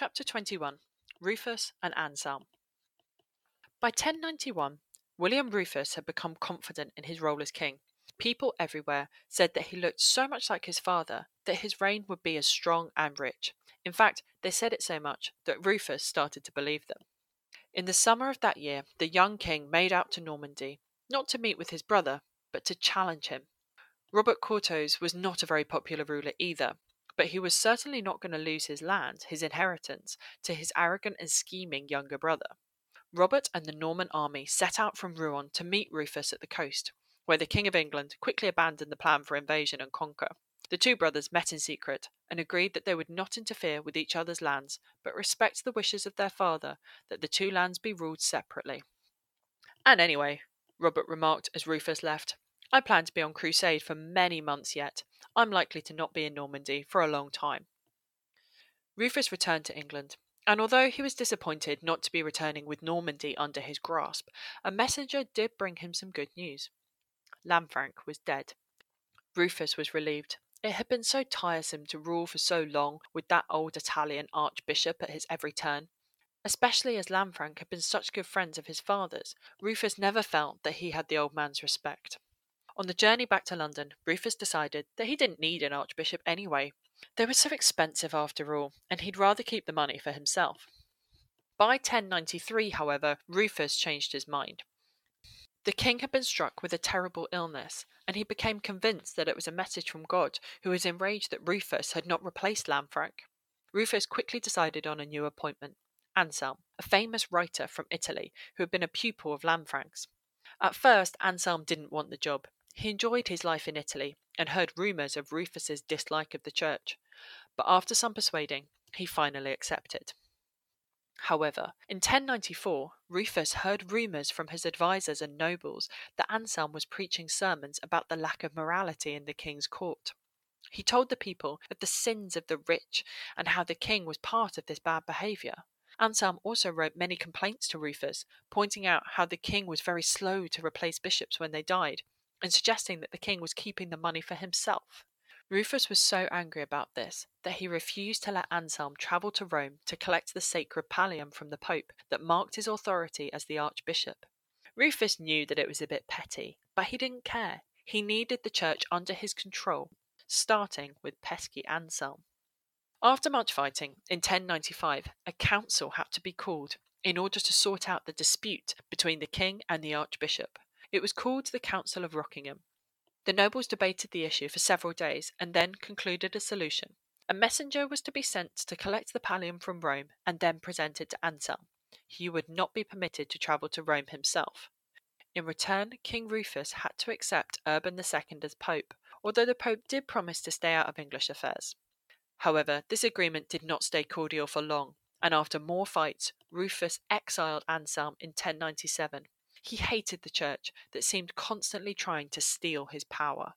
Chapter 21 Rufus and Anselm. By 1091, William Rufus had become confident in his role as king. People everywhere said that he looked so much like his father that his reign would be as strong and rich. In fact, they said it so much that Rufus started to believe them. In the summer of that year, the young king made out to Normandy, not to meet with his brother, but to challenge him. Robert Curthose was not a very popular ruler either, but he was certainly not going to lose his land, his inheritance, to his arrogant and scheming younger brother. Robert and the Norman army set out from Rouen to meet Rufus at the coast, where the King of England quickly abandoned the plan for invasion and conquer. The two brothers met in secret and agreed that they would not interfere with each other's lands, but respect the wishes of their father that the two lands be ruled separately. And anyway, Robert remarked as Rufus left, I plan to be on crusade for many months yet, I'm likely to not be in Normandy for a long time. Rufus returned to England, and although he was disappointed not to be returning with Normandy under his grasp, a messenger did bring him some good news. Lanfranc was dead. Rufus was relieved. It had been so tiresome to rule for so long with that old Italian archbishop at his every turn. Especially as Lanfranc had been such good friends of his father's, Rufus never felt that he had the old man's respect. On the journey back to London, Rufus decided that he didn't need an archbishop anyway. They were so expensive after all, and he'd rather keep the money for himself. By 1093, however, Rufus changed his mind. The king had been struck with a terrible illness, and he became convinced that it was a message from God, who was enraged that Rufus had not replaced Lanfranc. Rufus quickly decided on a new appointment Anselm, a famous writer from Italy who had been a pupil of Lanfranc's. At first, Anselm didn't want the job. He enjoyed his life in Italy and heard rumours of Rufus's dislike of the church, but after some persuading, he finally accepted. However, in 1094, Rufus heard rumours from his advisers and nobles that Anselm was preaching sermons about the lack of morality in the king's court. He told the people of the sins of the rich and how the king was part of this bad behaviour. Anselm also wrote many complaints to Rufus, pointing out how the king was very slow to replace bishops when they died, and suggesting that the king was keeping the money for himself. Rufus was so angry about this that he refused to let Anselm travel to Rome to collect the sacred pallium from the Pope that marked his authority as the archbishop. Rufus knew that it was a bit petty, but he didn't care. He needed the church under his control, starting with pesky Anselm. After much fighting, in 1095, a council had to be called in order to sort out the dispute between the king and the archbishop. It was called the Council of Rockingham. The nobles debated the issue for several days and then concluded a solution. A messenger was to be sent to collect the pallium from Rome and then present it to Anselm. He would not be permitted to travel to Rome himself. In return, King Rufus had to accept Urban II as Pope, although the Pope did promise to stay out of English affairs. However, this agreement did not stay cordial for long, and after more fights, Rufus exiled Anselm in 1097 he hated the church that seemed constantly trying to steal his power.